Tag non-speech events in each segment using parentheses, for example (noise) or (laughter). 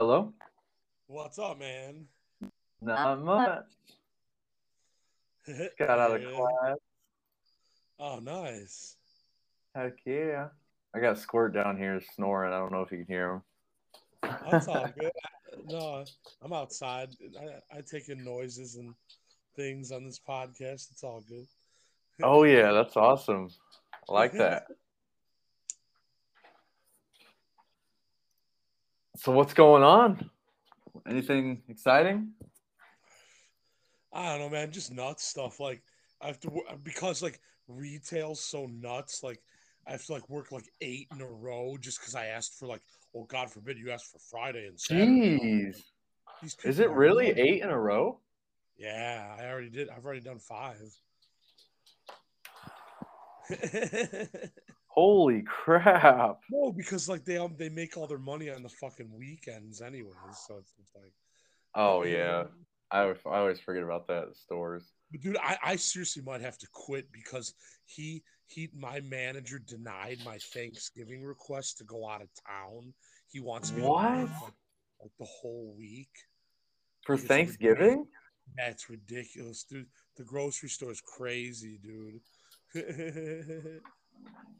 Hello? What's up, man? Not uh, uh, much. Got out of (laughs) Yeah. class. Oh, nice. Heck yeah. I got Squirt down here snoring. I don't know if you can hear him. That's all (laughs) good. No, I'm outside. I, I take in noises and things on this podcast. It's all good. oh, yeah. That's awesome. I like that. (laughs) So, what's going on? Anything exciting? I don't know, man. Just nuts stuff. Like I have to wo- because like retail's so nuts. Like I have to like work like eight in a row just because I asked for like, oh God forbid you asked for Friday and Saturday. Jeez. Is it really nuts. eight in a row? Yeah, I already did. I've already done five. (laughs) Holy (laughs) crap. no, because like they um, they make all their money on the fucking weekends anyways. So it's, it's like, Oh, yeah. I always, I always forget about that at stores. but dude, I, I seriously might have to quit because he he my manager denied my Thanksgiving request to go out of town. He wants me to What? work, like, like the whole week. For It's Thanksgiving? That's ridiculous, dude. The grocery store is crazy, dude. (laughs)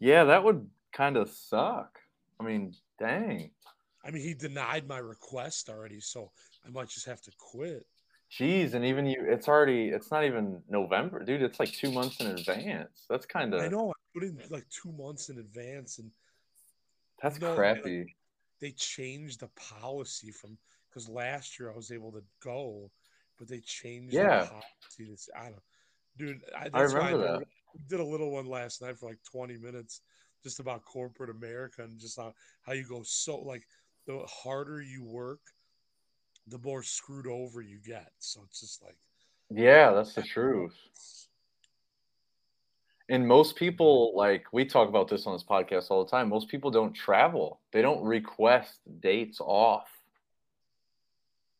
Yeah, that would kind of suck. I mean, dang. I mean, he denied my request already, so I might just have to quit. Jeez, and even you, it's already, it's not even November, dude. It's like two months in advance. That's kind of. I know I put in like two months in advance, and that's No, crappy. they changed the policy from because last year I was able to go, but they changed Yeah. the policy. This I don't, dude. I, I remember did, that. Did a little one last night for like twenty minutes, just about corporate America and just how how you go so like the harder you work, the more screwed over you get. So it's just like Yeah, that's the truth. And most people, like we talk about this on this podcast all the time, most people don't travel. They don't request dates off.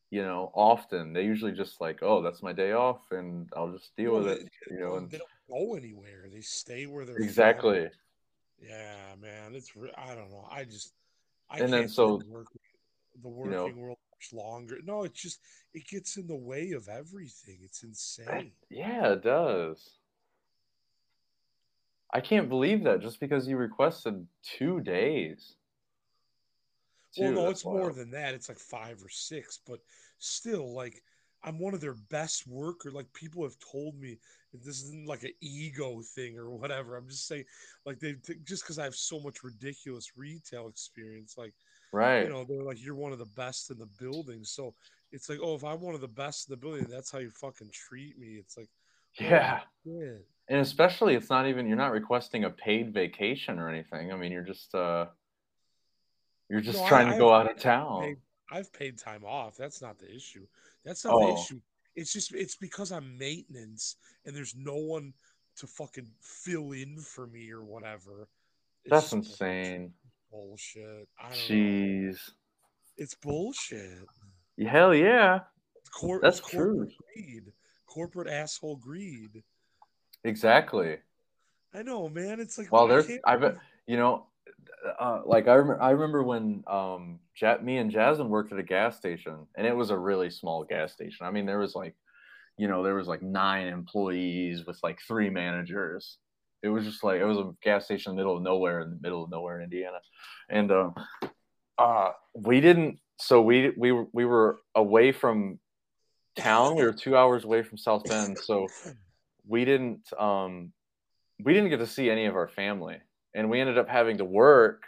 You know, often they usually just like, oh, that's my day off, and I'll just deal Well, with it. You know, and they don't go anywhere. They stay where they're from. exactly. Yeah, man, it's I don't know. I just I And then so, the work, the you working know- world much longer. No, it's just it gets in the way of everything. It's insane. Yeah, it does. I can't believe that just because you requested two days. well, no, it's more than that. It's like five or six, but still, like I'm one of their best worker. Like people have told me this isn't like an ego thing or whatever. I'm just saying, like they just because I have so much ridiculous retail experience, like. right. you know, they're like, you're one of the best in the building. So it's like, oh, if I'm one of the best in the building, that's how you fucking treat me. It's like, yeah. yeah, And especially it's not even you're not requesting a paid vacation or anything. I mean, you're just uh you're just No, I- trying to I've go out of town. paid- I've paid time off. That's not the issue. That's not the Oh. issue. It's just, it's because I'm maintenance and there's no one to fucking fill in for me or whatever. It's That's insane. Bullshit. I don't know. Jeez. It's bullshit. Hell yeah. Cor- That's true. greed. Corporate asshole greed. Exactly. I know, man. It's like, Well, there's I bet you know uh, like I remember I remember when um ja- me and Jasmine worked at a gas station and it was a really small gas station. I mean, there was like you know, there was like nine employees with like three managers. It was just like it was a gas station in the middle of nowhere in the middle of nowhere in Indiana. And um uh we didn't so we we we were away from town. We were 2 hours away from South Bend, so we didn't um we didn't get to see any of our family and we ended up having to work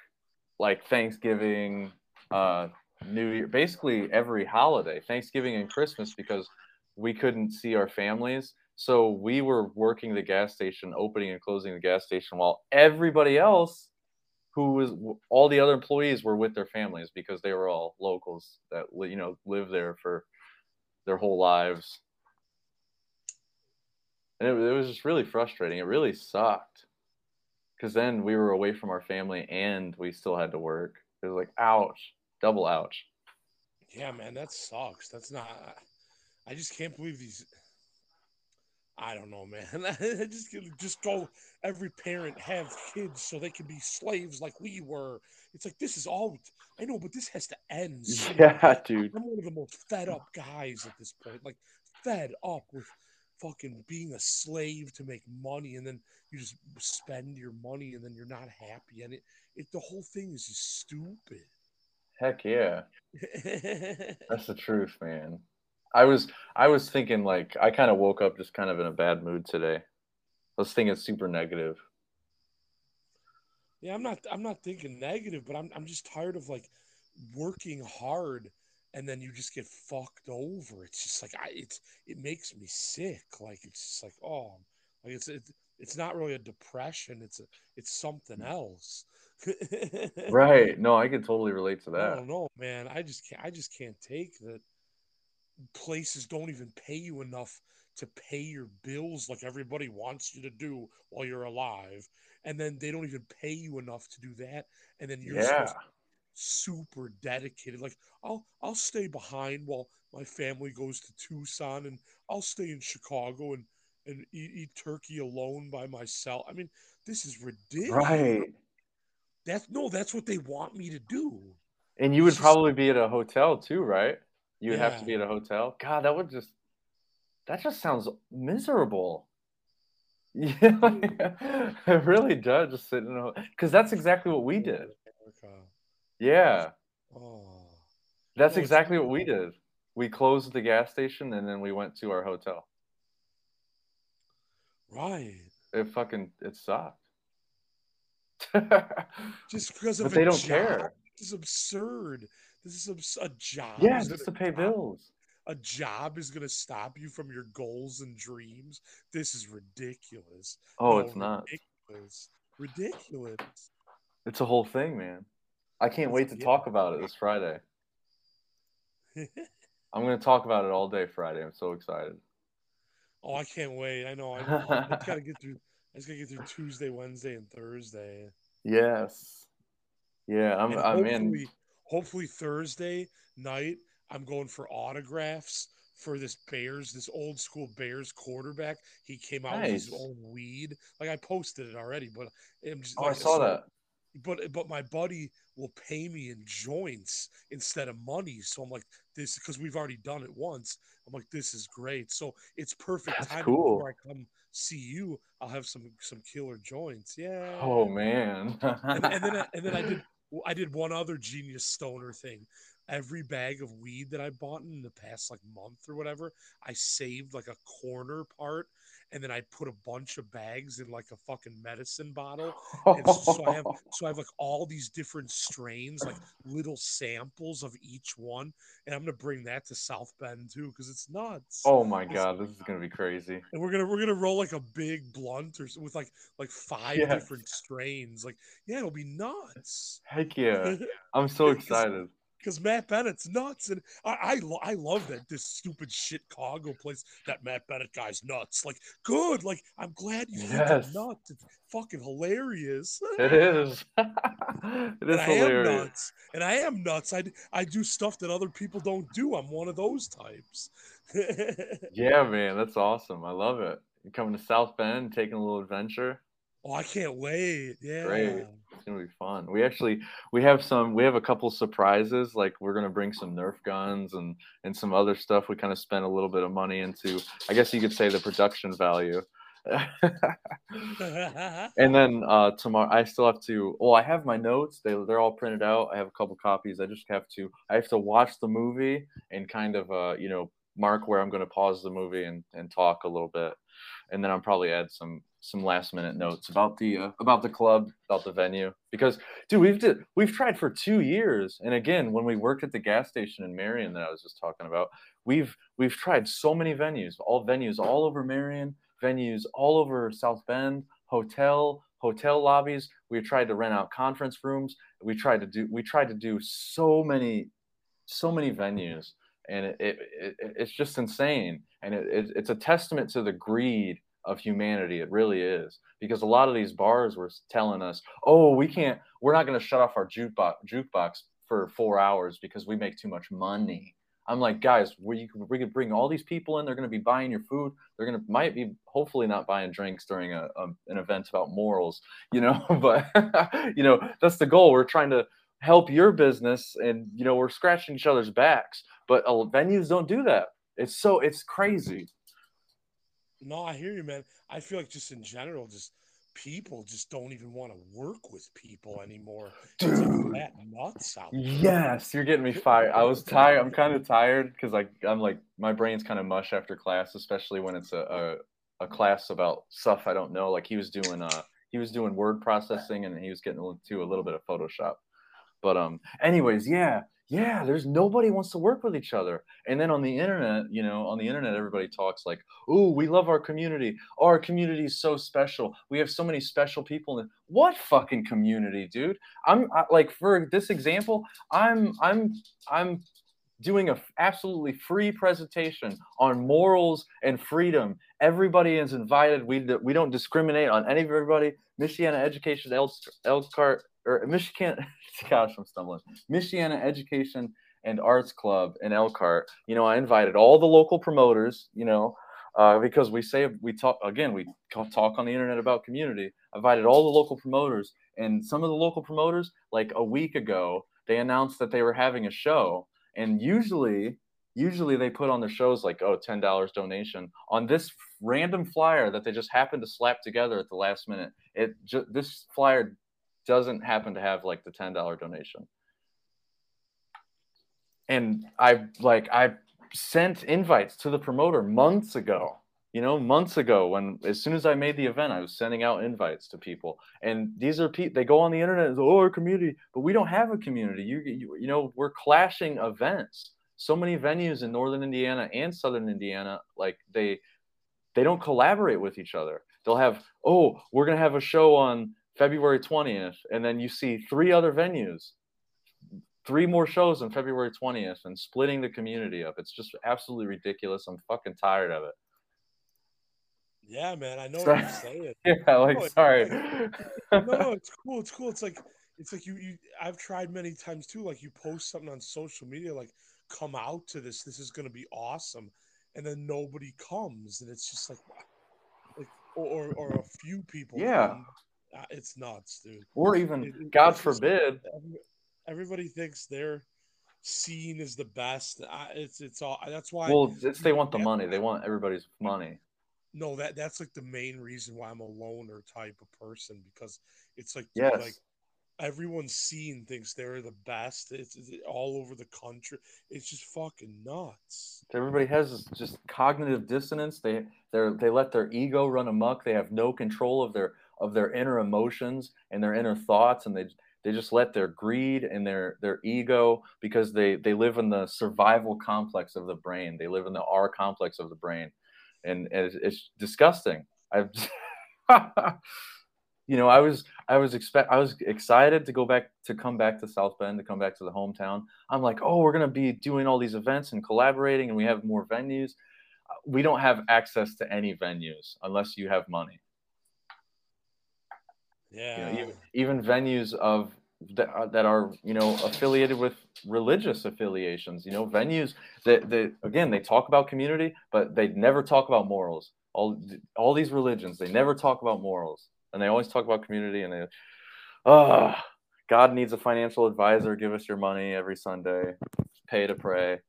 like thanksgiving uh new year basically every holiday thanksgiving and christmas because we couldn't see our families. So we were working the gas station opening and closing the gas station while everybody else who was all the other employees were with their families because they were all locals that you know live there for their whole lives. And it, it was just really frustrating. It really sucked because then we were away from our family and we still had to work. It was like, ouch, double ouch. Yeah, man, that sucks. That's not. I just can't believe these. I don't know, man. (laughs) I just just go. Every parent have kids so they can be slaves like we were. It's like this is all I know, but this has to end. soon. (laughs) Yeah, dude. I'm one of the most fed up guys at this point. Like fed up with fucking being a slave to make money, and then you just spend your money, and then you're not happy, and it, it the whole thing is just stupid. Heck yeah. (laughs) That's the truth, man. I was I was thinking like I kind of woke up just kind of in a bad mood today. I was thinking super negative. Yeah, I'm not I'm not thinking negative, but I'm I'm just tired of like working hard and then you just get fucked over. It's just like I it's it makes me sick. Like it's just like oh like it's it's it's not really a depression, it's a it's something mm. else. right. (laughs) No, I can totally relate to that. I don't know, man. I just can't I just can't take that places don't even pay you enough to pay your bills like everybody wants you to do while you're alive and then they don't even pay you enough to do that and then you're yeah. Super dedicated like i'll i'll stay behind while my family goes to tucson and i'll stay in chicago and and eat, eat turkey alone by myself i mean this is ridiculous right that's no that's what they want me to do and you would probably be at a hotel too right you would yeah. have to be at a hotel. God, that would just that just sounds miserable. (laughs) Yeah, (laughs) it really does. Just sitting in a because that's exactly what we did. Yeah. Oh. That's exactly what we did. We closed the gas station and then we went to our hotel. Right. It fucking it sucked. (laughs) Just because of but they don't job. care. This is absurd. This is a, a job. Yeah, just to pay bills. A job is going to stop you from your goals and dreams. This is ridiculous. Oh, no, it's not. Ridiculous. Ridiculous. It's a whole thing, man. I can't wait to talk about it this Friday. (laughs) I'm going to talk about it all day Friday. I'm so excited. Oh, I can't wait. I know. I, I got to get through. I just got to get through Tuesday, Wednesday, and Thursday. Yes. Yeah, I'm. I'm in hopefully Thursday night, I'm going for autographs for this Bears, this old school Bears quarterback. He came out nice. with his own weed. Like I posted it already, but I'm just. Oh, like, I saw that. But but my buddy will pay me in joints instead of money. So I'm like this because we've already done it once. I'm like this is great. So it's perfect That's time cool. before I come see you. I'll have some some killer joints. Yeah. Oh man. and, and then I, (laughs) and then I did I did one other genius stoner thing. Every bag of weed that I bought in the past like month or whatever, I saved like a corner part and then I put a bunch of bags in like a fucking medicine bottle. And so I have (laughs) so I have like all these different strains, like little samples of each one. And I'm gonna bring that to South Bend too, because it's nuts. Oh my god, this is gonna be crazy. And we're gonna we're gonna roll like a big blunt or with like like five yes. different strains. Like, yeah, it'll be nuts. Heck yeah. (laughs) I'm so excited because Matt Bennett's nuts, and I, I I love that this stupid Chicago place. That Matt Bennett guy's nuts. Like, good. Like, I'm glad you yes. nuts. It's fucking hilarious. It is. (laughs) it is and hilarious. I am nuts, and I am nuts. I I do stuff that other people don't do. I'm one of those types. (laughs) yeah, man, that's awesome. I love it. You're coming to South Bend, taking a little adventure. Oh, I can't wait. Yeah. Great. It's gonna be fun. We actually we have some we have a couple surprises. Like we're gonna bring some Nerf guns and and some other stuff. We kind of spent a little bit of money into I guess you could say the production value. (laughs) and then uh, tomorrow I still have to. Well, I have my notes. They they're all printed out. I have a couple copies. I just have to. I have to watch the movie and kind of uh, you know mark where I'm going to pause the movie and and talk a little bit, and then I'll probably add some some last minute notes about the uh, about the club, about the venue. Because, dude, we've did, we've tried for two years, and again, when we worked at the gas station in Marion that I was just talking about, we've we've tried so many venues, all venues all over Marion, venues all over South Bend, hotel hotel lobbies. We tried to rent out conference rooms. We tried to do we tried to do so many so many venues, and it, it, it it's just insane, and it, it's a testament to the greed of humanity. It really is because a lot of these bars were telling us, "Oh, we can't. We're not going to shut off our jukebox jukebox for four hours because we make too much money." I'm like, guys, we we could bring all these people in. They're going to be buying your food. They're going to might be hopefully not buying drinks during a, a an event about morals, you know. (laughs) but you know that's the goal. We're trying to help your business and you know we're scratching each other's backs but uh, venues don't do that it's so it's crazy no i hear you man. I feel like just in general just people just don't even want to work with people anymore. Dude. Like that nuts out there. yes you're getting me fired. I was tired i'm kind of tired because like i'm like my brain's kind of mush after class especially when it's a, a, a class about stuff i don't know. Like he was doing uh he was doing word processing and he was getting into a little bit of photoshop. But um, anyways, yeah, yeah. There's nobody wants to work with each other. And then on the internet, you know, on the internet, everybody talks like, "Oh, we love our community. Our community is so special. We have so many special people." In what fucking community, dude? I'm I, like, for this example, I'm I'm I'm doing a absolutely free presentation on morals and freedom. Everybody is invited. We we don't discriminate on any of everybody. Michiana Education Elkhart or Michigan (laughs) gosh, I'm stumbling. Michiana Education and Arts Club in Elkhart. You know, I invited all the local promoters. You know, uh, because we say we talk again, we talk on the internet about community. I invited all the local promoters, and some of the local promoters, like a week ago, they announced that they were having a show, and usually. Usually they put on their shows like oh ten dollars donation on this random flyer that they just happened to slap together at the last minute. It ju- this flyer doesn't happen to have like the $10 donation. And I like I sent invites to the promoter months ago. You know, months ago when as soon as I made the event, I was sending out invites to people. And these are people they go on the internet and say, "Oh, our community," but we don't have a community. You you, you know, we're clashing events. So many venues in northern Indiana and southern Indiana like they they don't collaborate with each other. They'll have, "Oh, we're to have a show on February 20th, and then you see three other venues, three more shows on February 20th, and splitting the community up. It's just absolutely ridiculous. I'm fucking tired of it. Yeah, man, I know what you're (laughs) saying. yeah, like no, sorry. no, no, (laughs) it's cool. It's cool. It's like it's like you you I've tried many times too. Like you post something on social media, like come out to this. This is gonna be awesome, and then nobody comes, and it's just like, like or or a few people. Yeah. Come, Ah, it's nuts, dude. Or even, it, God forbid, everybody thinks their scene is the best. It's it's all that's why. Well, it's they want the money. They want everybody's money. No, that that's like the main reason why I'm a loner type of person because it's like yes. like everyone's scene thinks they're the best. It's, it's, all over the country. It's just fucking nuts. Everybody has just cognitive dissonance. They they they let their ego run amok. They have no control of their of their inner emotions and their inner thoughts and they they just let their greed and their their ego because they they live in the survival complex of the brain. They live in the r complex of the brain. And, and it's, it's disgusting. I've (laughs) you know i was i was expect i was excited to go back to come back to south bend to come back to the hometown. I'm like oh we're going to be doing all these events and collaborating and we have more venues. Uh, we don't have access to any venues unless you have money yeah. You know, even, even venues of that, uh, that are you know affiliated with religious affiliations. You know, venues that that again they talk about community, but they never talk about morals. All all these religions they never talk about morals, and they always talk about community. And they, ah, uh, God needs a financial advisor. Give us your money every Sunday. Pay to pray.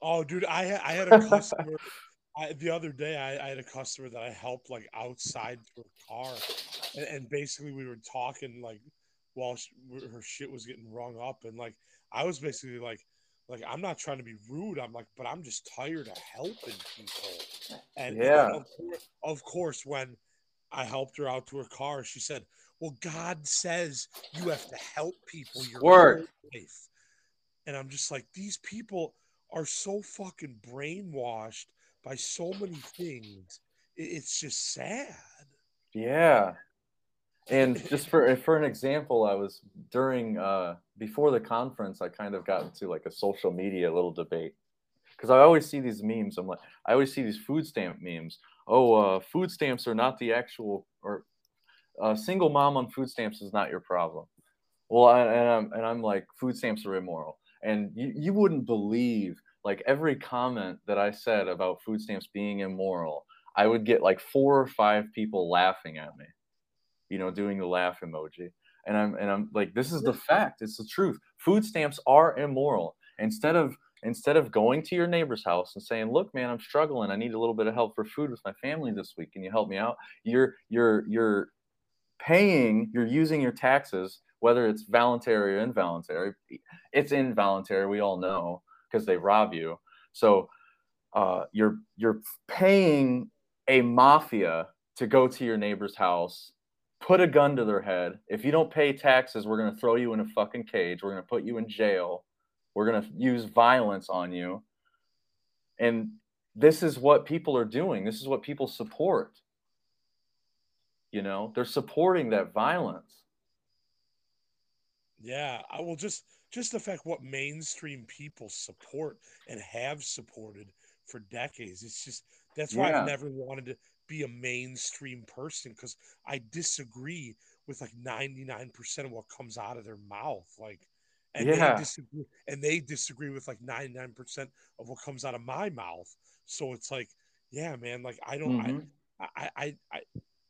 Oh, dude, I I had a customer (laughs) I, the other day, I, I, had a customer that I helped like outside to her car, and, and basically we were talking like while she, her shit was getting rung up, and like I was basically like, like I'm not trying to be rude. I'm like, but I'm just tired of helping people. And yeah, of, of course, when I helped her out to her car, she said, "Well, God says you have to help people your Word. life," and I'm just like, these people are so fucking brainwashed by so many things. It's just sad. Yeah. And (laughs) just for for an example, I was during uh before the conference, I kind of got into like a social media little debate because I always see these memes. I'm like, I always see these food stamp memes. Oh, uh, food stamps are not the actual or a single mom on food stamps is not your problem. Well, I, and I'm and I'm like, food stamps are immoral, and you, you wouldn't believe like every comment that I said about food stamps being immoral, I would get like four or five people laughing at me, you know, doing the laugh emoji. and I'm and I'm like, this is the fact. It's the truth. Food stamps are immoral. Instead of instead of going to your neighbor's house and saying, "Look, man, I'm struggling. I need a little bit of help for food with my family this week. Can you help me out?" You're you're you're paying. You're using your taxes, whether it's voluntary or involuntary. It's involuntary. We all know because they rob you. So uh, you're you're paying a mafia to go to your neighbor's house put a gun to their head. If you don't pay taxes, we're to throw you in a fucking cage. We're to put you in jail. We're to use violence on you. And this is what people are doing. This is what people support. You know, they're supporting that violence. Yeah, I will just just the fact what mainstream people support and have supported for decades. It's just that's why yeah. I've never wanted to be a mainstream person because I disagree with like 99% of what comes out of their mouth. Like, and yeah. they disagree and they disagree with like 99% of what comes out of my mouth. So it's like, yeah, man, like I don't, mm-hmm. I, I, I, I,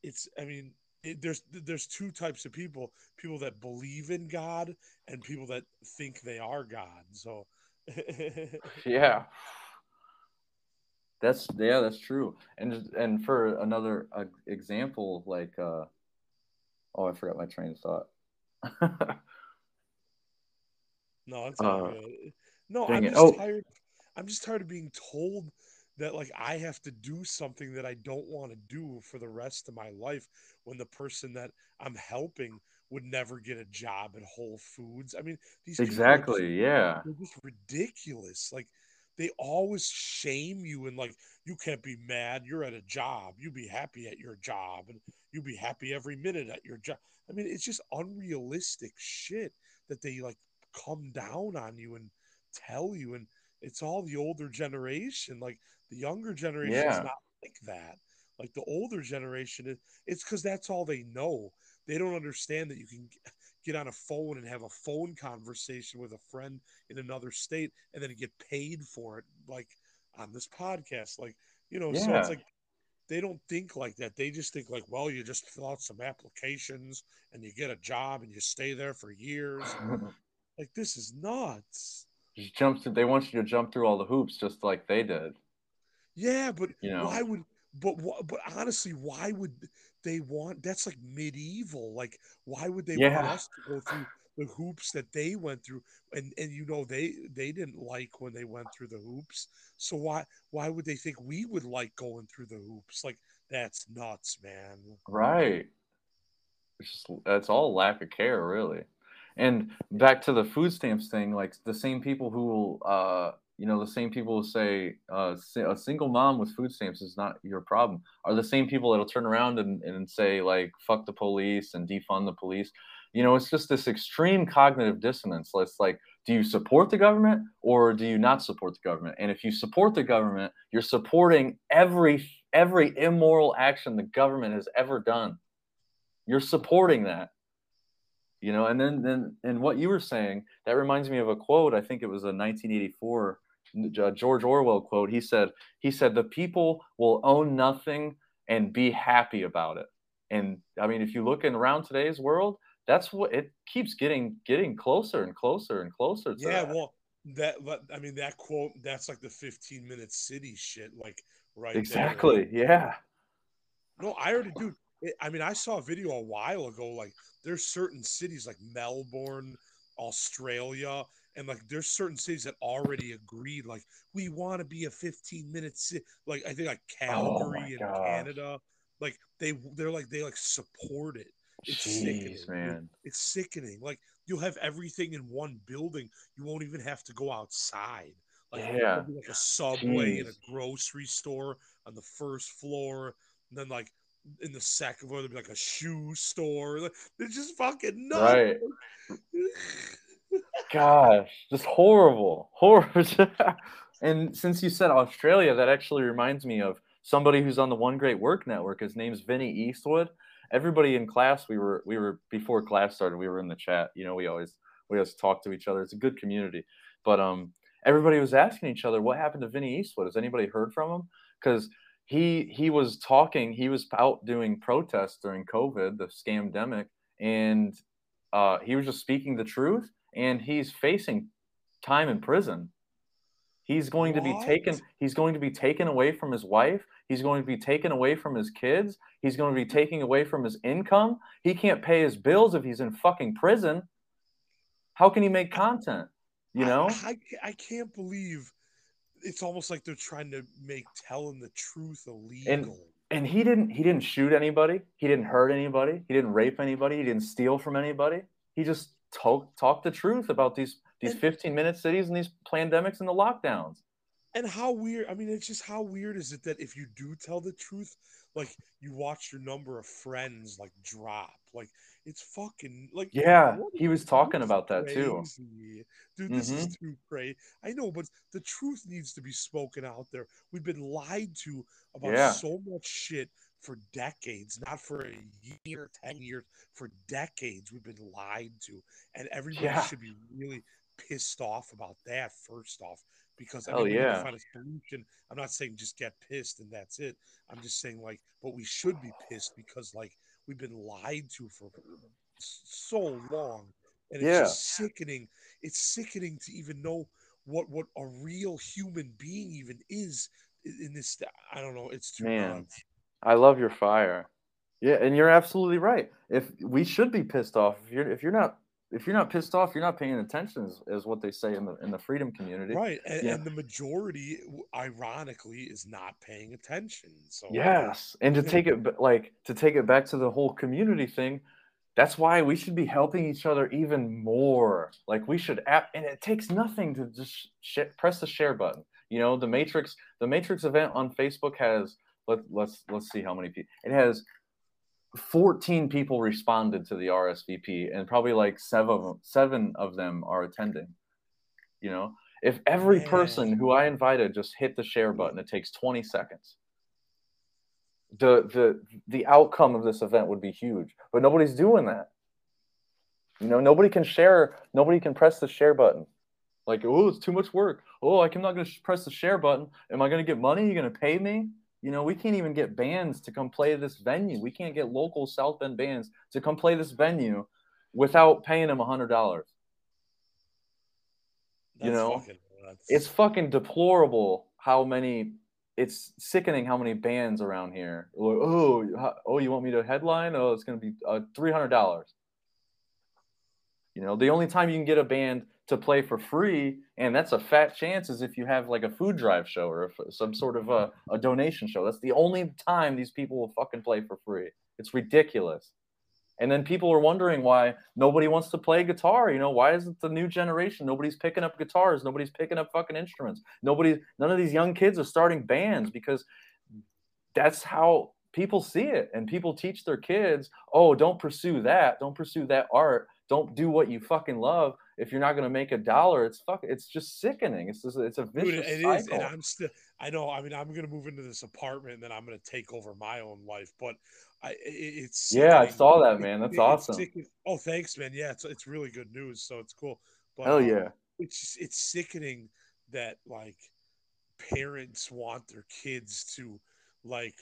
it's, I mean, it, there's there's two types of people people that believe in god and people that think they are god so (laughs) yeah that's yeah, that's true. And and for another uh, example, like uh, oh, I forgot my train of thought. (laughs) no, it's uh, no. I'm just oh. tired. I'm just tired of being told that like I have to do something that I don't want to do for the rest of my life when the person that I'm helping would never get a job at Whole Foods. I mean, these exactly, just, yeah, they're just ridiculous. Like they always shame you and like you can't be mad you're at a job You'd be happy at your job and you'd be happy every minute at your job i mean it's just unrealistic shit that they like come down on you and tell you and it's all the older generation like the younger generation yeah. is not like that like the older generation it's because that's all they know. They don't understand that you can get on a phone and have a phone conversation with a friend in another state and then get paid for it like on this podcast. Like you know yeah. so it's like they don't think like that. They just think like well you just fill out some applications and you get a job and you stay there for years. (laughs) Like this is nuts. Just jump through, they want you to jump through all the hoops just like they did. Yeah but you know? why would but but honestly why would they want that's like medieval. Like, why would they yeah. want us to go through the hoops that they went through? And and you know they they didn't like when they went through the hoops. So why why would they think we would like going through the hoops? Like that's nuts, man. Right. It's just that's all lack of care, really. And back to the food stamps thing, like the same people who will uh you know, the same people who say uh, a single mom with food stamps is not your problem are the same people that'll turn around and, and say, like, fuck the police and defund the police. You know, it's just this extreme cognitive dissonance. It's like, do you support the government or do you not support the government? And if you support the government, you're supporting every every immoral action the government has ever done. You're supporting that you know and then then and what you were saying that reminds me of a quote i think it was a 1984 uh, George Orwell quote. He said, he said, the people will own nothing and be happy about it. And I mean, if you look in around today's world, that's what it keeps getting getting closer and closer and closer. yeah, that. well, that I mean that quote. That's like the 15 minute city shit. Like right. Exactly. There. Yeah. No, I already do. I mean, I saw a video a while ago. Like, there's certain cities like Melbourne, Australia, and like there's certain cities that already agreed like we want to be a 15 minute city like i think like oh calgary oh in canada like they they're like they like support it it's Jeez, sickening man it's sickening like you'll have everything in one building you won't even have to go outside like, yeah. like a subway Jeez. and a grocery store on the first floor and then like in the second floor there'd be like a shoe store they're just fucking nuts right Gosh, just horrible, horrible. (laughs) and since you said Australia, that actually reminds me of somebody who's on the One Great Work Network. His name's Vinny Eastwood. Everybody in class, we were we were before class started, we were in the chat. You know, we always we always talk to each other. It's a good community. But um, everybody was asking each other, what happened to Vinny Eastwood? Has anybody heard from him? Because he he was talking, he was out doing protests during COVID, the scamdemic, and uh, he was just speaking the truth, and he's facing time in prison. He's going what? to be taken. He's going to be taken away from his wife. He's going to be taken away from his kids. He's going to be taken away from his income. He can't pay his bills if he's in fucking prison. How can he make content? You know, I, I, I can't believe it's almost like they're trying to make telling the truth illegal. And, and he didn't he didn't shoot anybody. He didn't hurt anybody. He didn't rape anybody. He didn't steal from anybody. He just talked talked the truth about these these and, 15 minute cities and these pandemics and the lockdowns. And how weird, I mean, it's just how weird is it that if you do tell the truth, like you watch your number of friends like drop. Like it's fucking like yeah, he was talking about that crazy. too. Dude, this mm-hmm. is too crazy. I know, but the truth needs to be spoken out there. We've been lied to about yeah. so much shit for decades, not for a year, 10 years, for decades. We've been lied to. And everybody yeah. should be really pissed off about that first off because I mean, oh, yeah. find a solution. I'm not saying just get pissed and that's it. I'm just saying like, but we should be pissed because like we've been lied to for so long, and it's yeah. just sickening. It's sickening to even know what what a real human being even is in this. I don't know. It's too man. I love your fire. Yeah, and you're absolutely right. If we should be pissed off, if you're if you're not if you're not pissed off, you're not paying attention, is, is what they say in the in the freedom community. Right, and, yeah. and, the majority, ironically, is not paying attention. So yes, and to take it like to take it back to the whole community thing, that's why we should be helping each other even more. Like we should, app, and it takes nothing to just sh- press the share button. You know, the Matrix, the Matrix event on Facebook has let let's let's see how many people it has 14 people responded to the RSVP, and probably like seven of them, seven of them are attending. You know, if every Man. person who I invited just hit the share button, it takes 20 seconds. The the the outcome of this event would be huge, but nobody's doing that. You know, nobody can share. Nobody can press the share button. Like, oh, it's too much work. Oh, I'm not going to press the share button. Am I going to get money? Are You going to pay me? You know, we can't even get bands to come play this venue. We can't get local South Bend bands to come play this venue without paying them a hundred dollars. You know, fucking it's fucking deplorable how many. It's sickening how many bands around here. oh, oh, you want me to headline? Oh, it's gonna be uh, three hundred dollars. You know, the only time you can get a band to play for free, and that's a fat chance is if you have like a food drive show or some sort of a, a donation show. That's the only time these people will fucking play for free. It's ridiculous. And then people are wondering why nobody wants to play guitar. You know, why isn't the new generation? Nobody's picking up guitars. Nobody's picking up fucking instruments. Nobody, none of these young kids are starting bands because that's how people see it. And people teach their kids, oh, don't pursue that. Don't pursue that art. Don't do what you fucking love if you're not going to make a dollar, it's fuck. It's just sickening. It's just, it's a vicious Dude, it cycle. Is, and I'm still. I know. I mean, I'm going to move into this apartment, and then I'm going to take over my own life. But I, it, it's yeah, I saw that, man. That's it, awesome. Oh, thanks, man. Yeah, it's it's really good news. So it's cool. But, Hell um, yeah. Um, it's just, it's sickening that like parents want their kids to like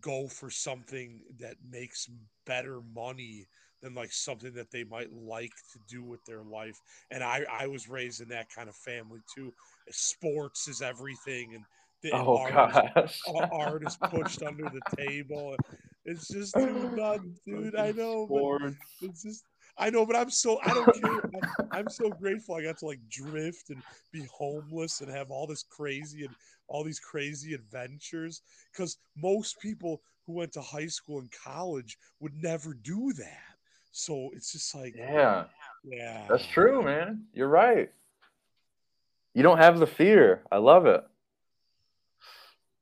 go for something that makes better money than like something that they might like to do with their life. And I, I was raised in that kind of family too. Sports is everything, and the oh, art, is, uh, art is pushed under the table. It's just too nuts, (laughs) dude. I know, but it's just I know, but I'm so I don't care. I'm, I'm, so grateful I got to like drift and be homeless and have all this crazy and all these crazy adventures. Because most people who went to high school and college would never do that. So it's just like, yeah, yeah, that's true, man. You're right. You don't have the fear. I love it.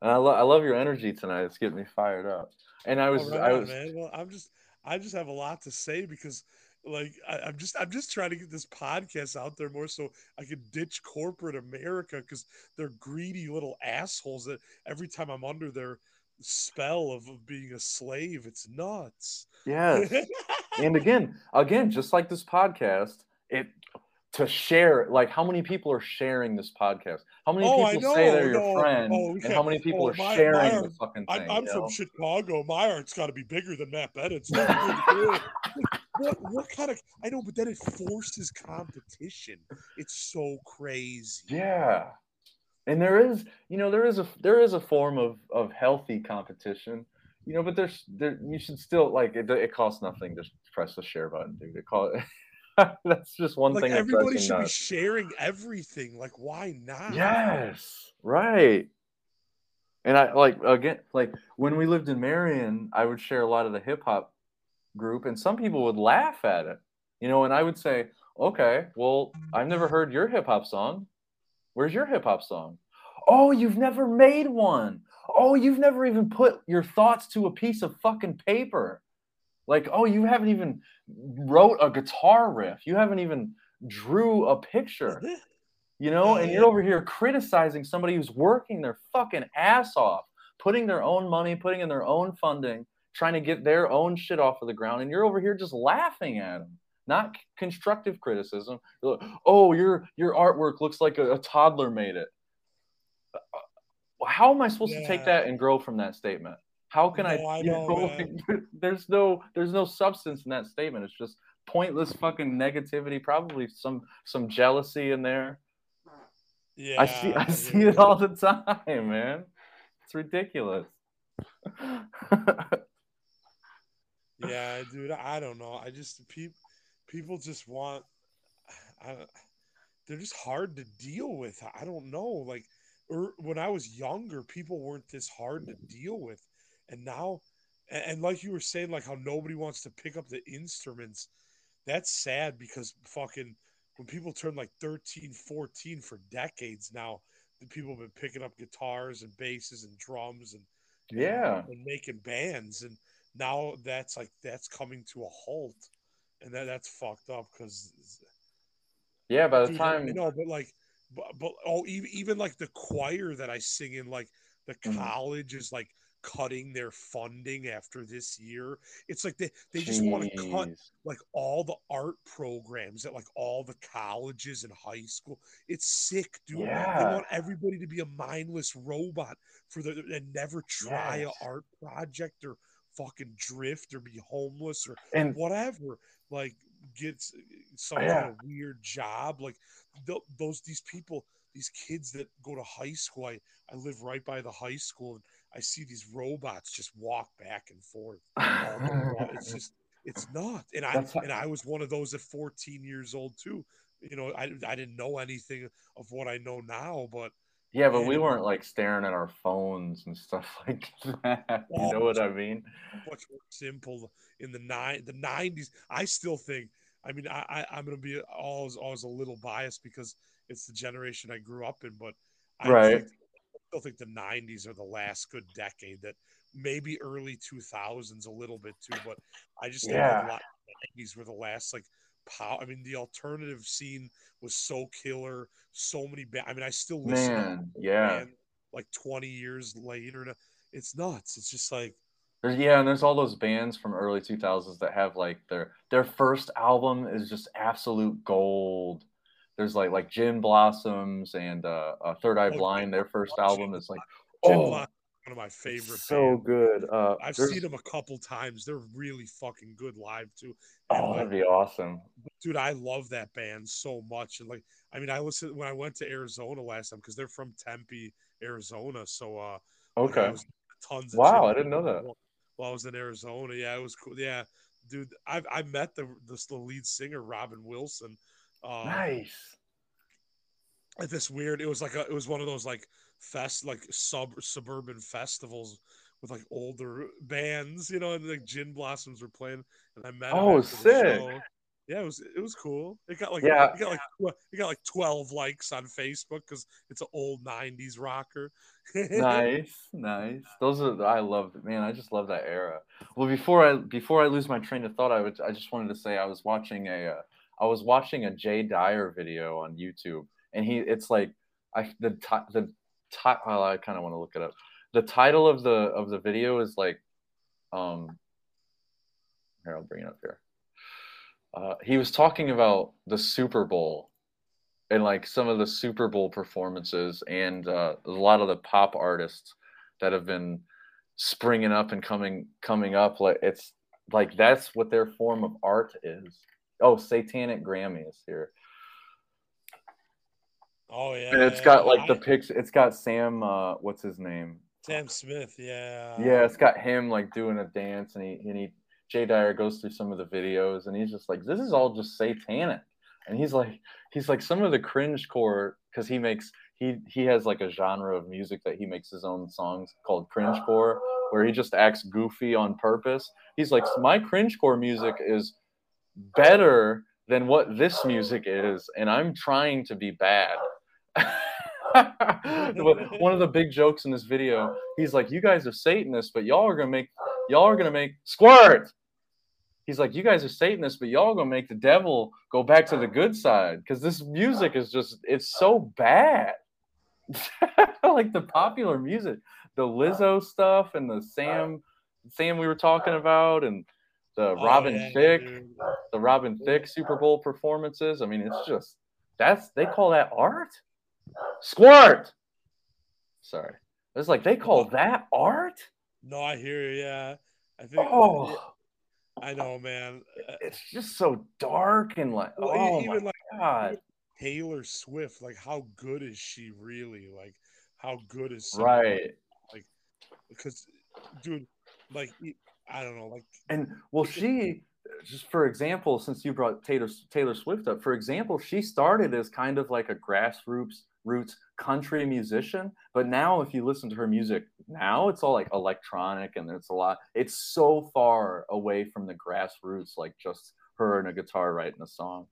And I, lo- I love your energy tonight. It's getting me fired up. And I was, right, I was, man. Well, I'm just, I just have a lot to say because, like, I, am just, I'm just trying to get this podcast out there more so I can ditch corporate America because they're greedy little assholes that every time I'm under their spell of, of being a slave, it's nuts. Yes. (laughs) and again, again, just like this podcast, it to share like how many people are sharing this podcast how many oh, people say they're no, your friend oh, and how many people oh, are my, sharing my the fucking thing i'm, I'm from know? chicago my art's got to be bigger than matt bennett's (laughs) what what kind of I know, but then it forces competition. It's so crazy. Yeah. And there is, you know, there is a there is a form of of healthy competition, you know, but there's there you should still like it. It costs nothing to press the share button, dude. It call (laughs) that's just one like thing. Everybody should be sharing everything. Like, why not? Yes, right. And I like again, like when we lived in Marion, I would share a lot of the hip hop group, and some people would laugh at it, you know. And I would say, "Okay, well, I've never heard your hip hop song. Where's your hip hop song? Oh, you've never made one. Oh, you've never even put your thoughts to a piece of fucking paper. Like, oh, you haven't even wrote a guitar riff. You haven't even drew a picture." you know, and you're over here criticizing somebody who's working their fucking ass off, putting their own money, putting in their own funding, trying to get their own shit off of the ground, and you're over here just laughing at them. Not constructive criticism. Like, oh, your your artwork looks like a, a toddler made it. Uh, how am I supposed yeah. to take that and grow from that statement? How can no, I? I know, (laughs) there's no there's no substance in that statement. It's just pointless fucking negativity. Probably some some jealousy in there. Yeah, I see. I see it all the time, man. It's ridiculous. (laughs) yeah, dude. I don't know. I just people people just want. I, they're just hard to deal with. I don't know. Like, or er, when I was younger, people weren't this hard to deal with, and now, and, like you were saying, like how nobody wants to pick up the instruments. That's sad because fucking when people turn like 13, 14 for decades now, the people have been picking up guitars and basses and drums and yeah and, and making bands and now that's like that's coming to a halt and that that's fucked up because yeah by the dude, time you know but like but, but oh even, even like the choir that i sing in like the mm-hmm. college is like cutting their funding after this year. It's like they, they just want to cut like all the art programs at like all the colleges and high school. It's sick, dude. Yeah. They want everybody to be a mindless robot for the and never try yes. a art project or fucking drift or be homeless or and whatever. Like get uh, some yeah. kind of weird job. Like th- those these people, these kids that go to high school. I I live right by the high school and I see these robots just walk back and forth. (laughs) Oh it's just it's not. And I and I was one of those at 14 years old too. You know, I I didn't know anything of what I know now, but yeah, but we weren't like staring at our phones and stuff (laughs) like that. You oh, know what I mean? Much more simple in the nine the nineties. I still think. I mean, I, I am gonna be always always a little biased because it's the generation I grew up in, but I right. think still think the 90s are the last good decade that maybe early 2000s a little bit too but i just think yeah. a lot of the 90s were the last like pow i mean the alternative scene was so killer so many ba- i mean i still listen Man, yeah. Like 20 years later uh, it's nuts. It's just like there's, yeah and there's all those bands from early 2000s that have like their their first album is just absolute gold there's like like Gin Blossoms and uh, uh Third Eye oh, Blind. Their first album is like oh, one of my favorite. So bands. good. Uh, I've seen them a couple times. They're really fucking good live too. And oh, that'd be awesome, dude. I love that band so much. And like, I mean, I listened when I went to Arizona last time because they're from Tempe, Arizona. So uh, okay, tons. wow, I didn't know that. While I was in Arizona, yeah, it was cool. Yeah, dude, I I met the the lead singer Robin Wilson. Um, nice. At this weird, it was like a, it was one of those like fest, like sub suburban festivals with like older bands, you know, and like Gin Blossoms were playing, and I met. Oh, sick! Yeah, it was it was cool. It got like yeah, it got like it got like twelve likes on Facebook because it's an old '90s rocker. (laughs) nice, nice. Those are I love it, man. I just love that era. Well, before I before I lose my train of thought, I would I just wanted to say I was watching a uh, I was watching a Jay Dyer video on YouTube, and he it's like I the the well, I kind of want to look it up. The title of the of the video is like, um, here I'll bring it up here. Uh, he was talking about the Super Bowl and like some of the Super Bowl performances and uh, a lot of the pop artists that have been springing up and coming coming up. Like it's like that's what their form of art is. Oh, Satanic Grammys here. Oh yeah. And it's got like the pics. It's got Sam. Uh, what's his name? Sam Smith. Yeah. Yeah, it's got him like doing a dance, and he and he Jay Dyer goes through some of the videos, and he's just like, "This is all just satanic," and he's like, he's like some of the cringe core because he makes he he has like a genre of music that he makes his own songs called cringe core, where he just acts goofy on purpose. He's like, my cringe core music is better than what this music is, and I'm trying to be bad. (laughs) One of the big jokes in this video, he's like, "You guys are Satanists, but y'all are gonna make y'all are gonna make squirt." He's like, "You guys are Satanists, but y'all gonna make the devil go back to the good side because this music is just it's so bad." (laughs) like the popular music, the Lizzo stuff and the Sam Sam we were talking about and the oh, Robin yeah, Thicke, dude. the Robin Thicke Super Bowl performances. I mean, it's just that's they call that art. Squirt. Sorry. It's like they call that art. No, I hear you. Yeah, I think. Oh, I know, man. It's just so dark and like, well, oh even my like god. Taylor Swift, like, how good is she really? Like, how good is right? Like, because, dude, like, I don't know, like, and well, she just for example, since you brought Taylor Taylor Swift up, for example, she started as kind of like a grassroots roots country musician, but now if you listen to her music now, it's all like electronic and it's a lot. It's so far away from the grassroots, like just her and a guitar writing a song.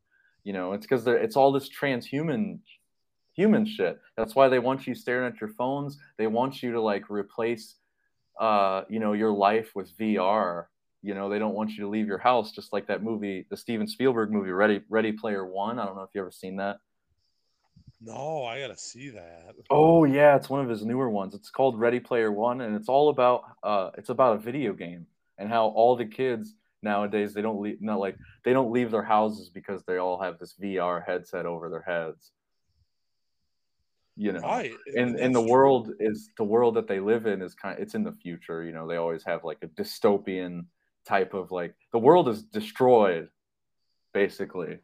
You know, it's because it's all this transhuman human shit. That's why they want you staring at your phones. They want you to like replace, uh, you know, your life with VR you know, they don't want you to leave your house, just like that movie, the Steven Spielberg movie, Ready Ready Player One. I don't know if you ever seen that. No, I gotta see that. Oh yeah, it's one of his newer ones. It's called Ready Player One, and it's all about uh, it's about a video game and how all the kids nowadays they don't leave not like they don't leave their houses because they all have this VR headset over their heads. You know, right. and and the true. world is the world that they live in is kind. Of, it's in the future. You know, they always have like a dystopian type of like the world is destroyed basically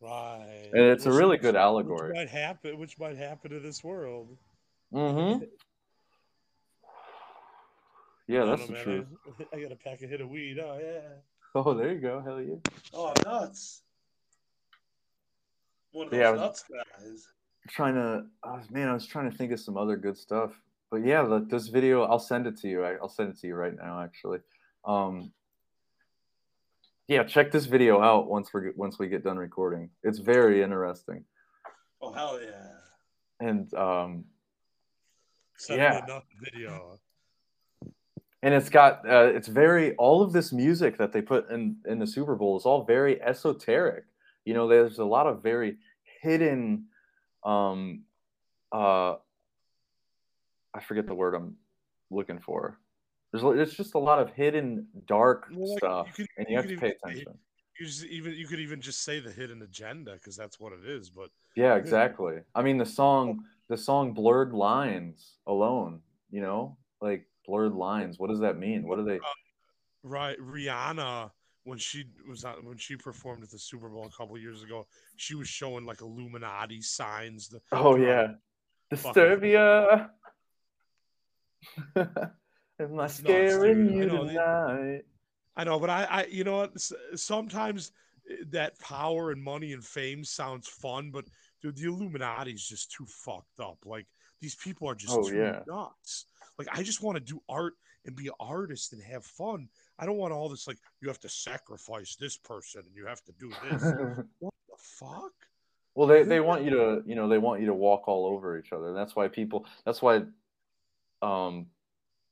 right and it's which, a really good allegory which might happen which might happen to this world mm-hmm (laughs) yeah that's the truth I, (laughs) I got a pack of hit of weed oh yeah oh there you go hell yeah oh nuts one of those yeah, nuts guys trying to oh, man i was trying to think of some other good stuff but yeah the, this video i'll send it to you I, i'll send it to you right now actually um, yeah, check this video out once we once we get done recording. It's very interesting. Oh hell yeah! And um, Send yeah, enough video. And it's got uh, it's very all of this music that they put in in the Super Bowl is all very esoteric. You know, there's a lot of very hidden. Um, uh, I forget the word I'm looking for there's it's just a lot of hidden dark well, stuff, you could, and you, you have to pay attention. You just even you could even just say the hidden agenda because that's what it is. But yeah, exactly. I mean, the song the song "Blurred Lines" alone, you know, like blurred lines. What does that mean? What do they? Uh, right, Rihanna when she was on, when she performed at the Super Bowl a couple years ago, she was showing like Illuminati signs. The, oh yeah, Disturbia. (laughs) Am I scaring you tonight? I know, but I, I, you know what? Sometimes eh, that power and money and fame sounds fun, but dude, the Illuminati is just too fucked up. Like these people are just oh, too yeah. nuts. Like I just want to do art and be an artist and have fun. I don't want all this like you have to sacrifice this person and you have to do this. (laughs) what the fuck? Well, they, they want you to, you know, they want you to walk all over each other. That's why people. That's why, um,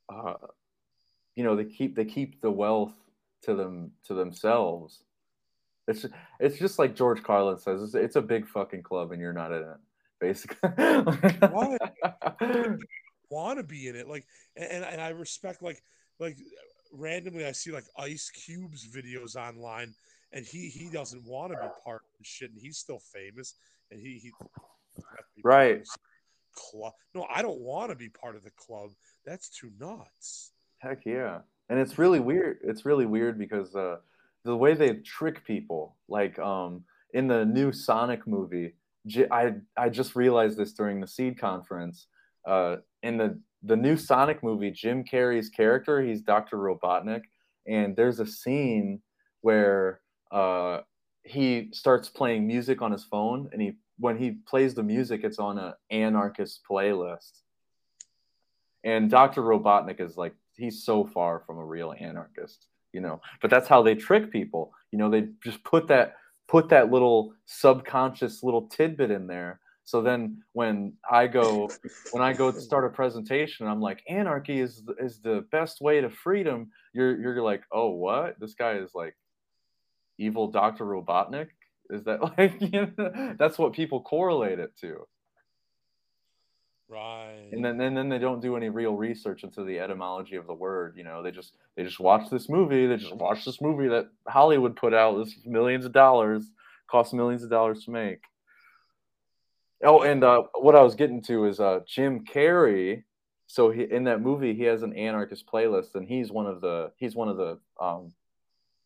uh, you know they keep they keep the wealth to them to themselves it's it's just like george carlin says it's, it's a big fucking club and you're not in it basically (laughs) want to be in it like and, and i respect like like randomly i see like Ice Cube's videos online and he he doesn't want to be part of the shit and he's still famous and he he right club no i don't want to be part of the club that's too nuts. Heck yeah. and it's really weird. It's really weird because uh, the way they trick people, like um, in the new Sonic movie, I I just realized this during the Seed conference. Uh, in the the new Sonic movie, Jim Carrey's character, he's Doctor Robotnik, and there's a scene where uh, he starts playing music on his phone, and he when he plays the music, it's on an anarchist playlist. And Doctor Robotnik is like he's so far from a real anarchist, you know. But that's how they trick people. You know, they just put that put that little subconscious little tidbit in there. So then when I go when I go to start a presentation, I'm like, anarchy is is the best way to freedom. You're you're like, oh what? This guy is like evil Dr. Robotnik? Is that (laughs) like you know, that's what people correlate it to? Right. And then and then they don't do any real research into the etymology of the word. You know, they just they just watch this movie. They just watch this movie that Hollywood put out. This millions of dollars, cost millions of dollars to make. Oh, and uh, what I was getting to is uh, Jim Carrey. So he, in that movie, he has an anarchist playlist, and he's one of the he's one of the um,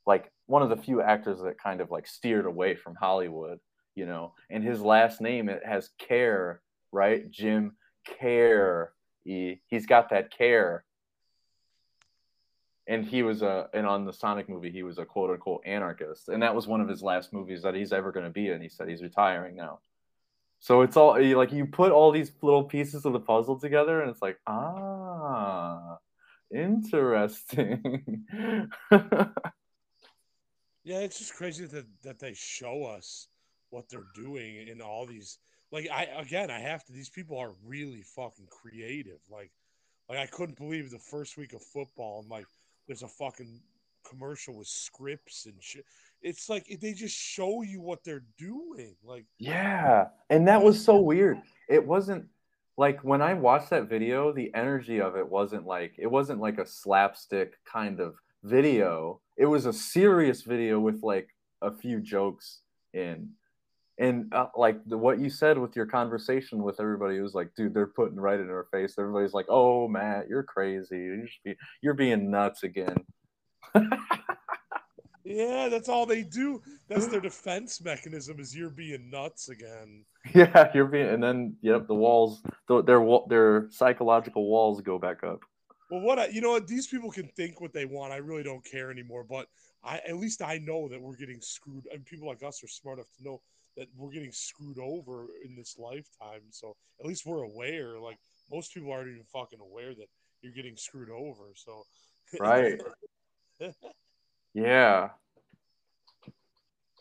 like one of the few actors that kind of like steered away from Hollywood. You know, and his last name it has care, right? Jim care. He he's got that care. And he was a and on the Sonic movie he was a quote unquote anarchist, and that was one of his last movies that he's ever going to be in. He said he's retiring now. So it's all like you put all these little pieces of the puzzle together, and it's like ah, interesting. (laughs) yeah, it's just crazy that that they show us what they're doing in all these like I again I have to these people are really fucking creative. Like like I couldn't believe the first week of football and like there's a fucking commercial with scripts and shit. It's like they just show you what they're doing. Like Yeah. And that was so weird. It wasn't like when I watched that video, the energy of it wasn't like it wasn't like a slapstick kind of video. It was a serious video with like a few jokes in and uh, like the, what you said with your conversation with everybody was like dude they're putting right in our face everybody's like oh matt you're crazy you be, you're being nuts again yeah that's all they do that's their (laughs) defense mechanism is you're being nuts again yeah you're being and then yep the walls their their psychological walls go back up well what I, you know what these people can think what they want i really don't care anymore but i at least i know that we're getting screwed and people like us are smart enough to know that we're getting screwed over in this lifetime. So at least we're aware. Like most people aren't even fucking aware that you're getting screwed over. So (laughs) right. Yeah.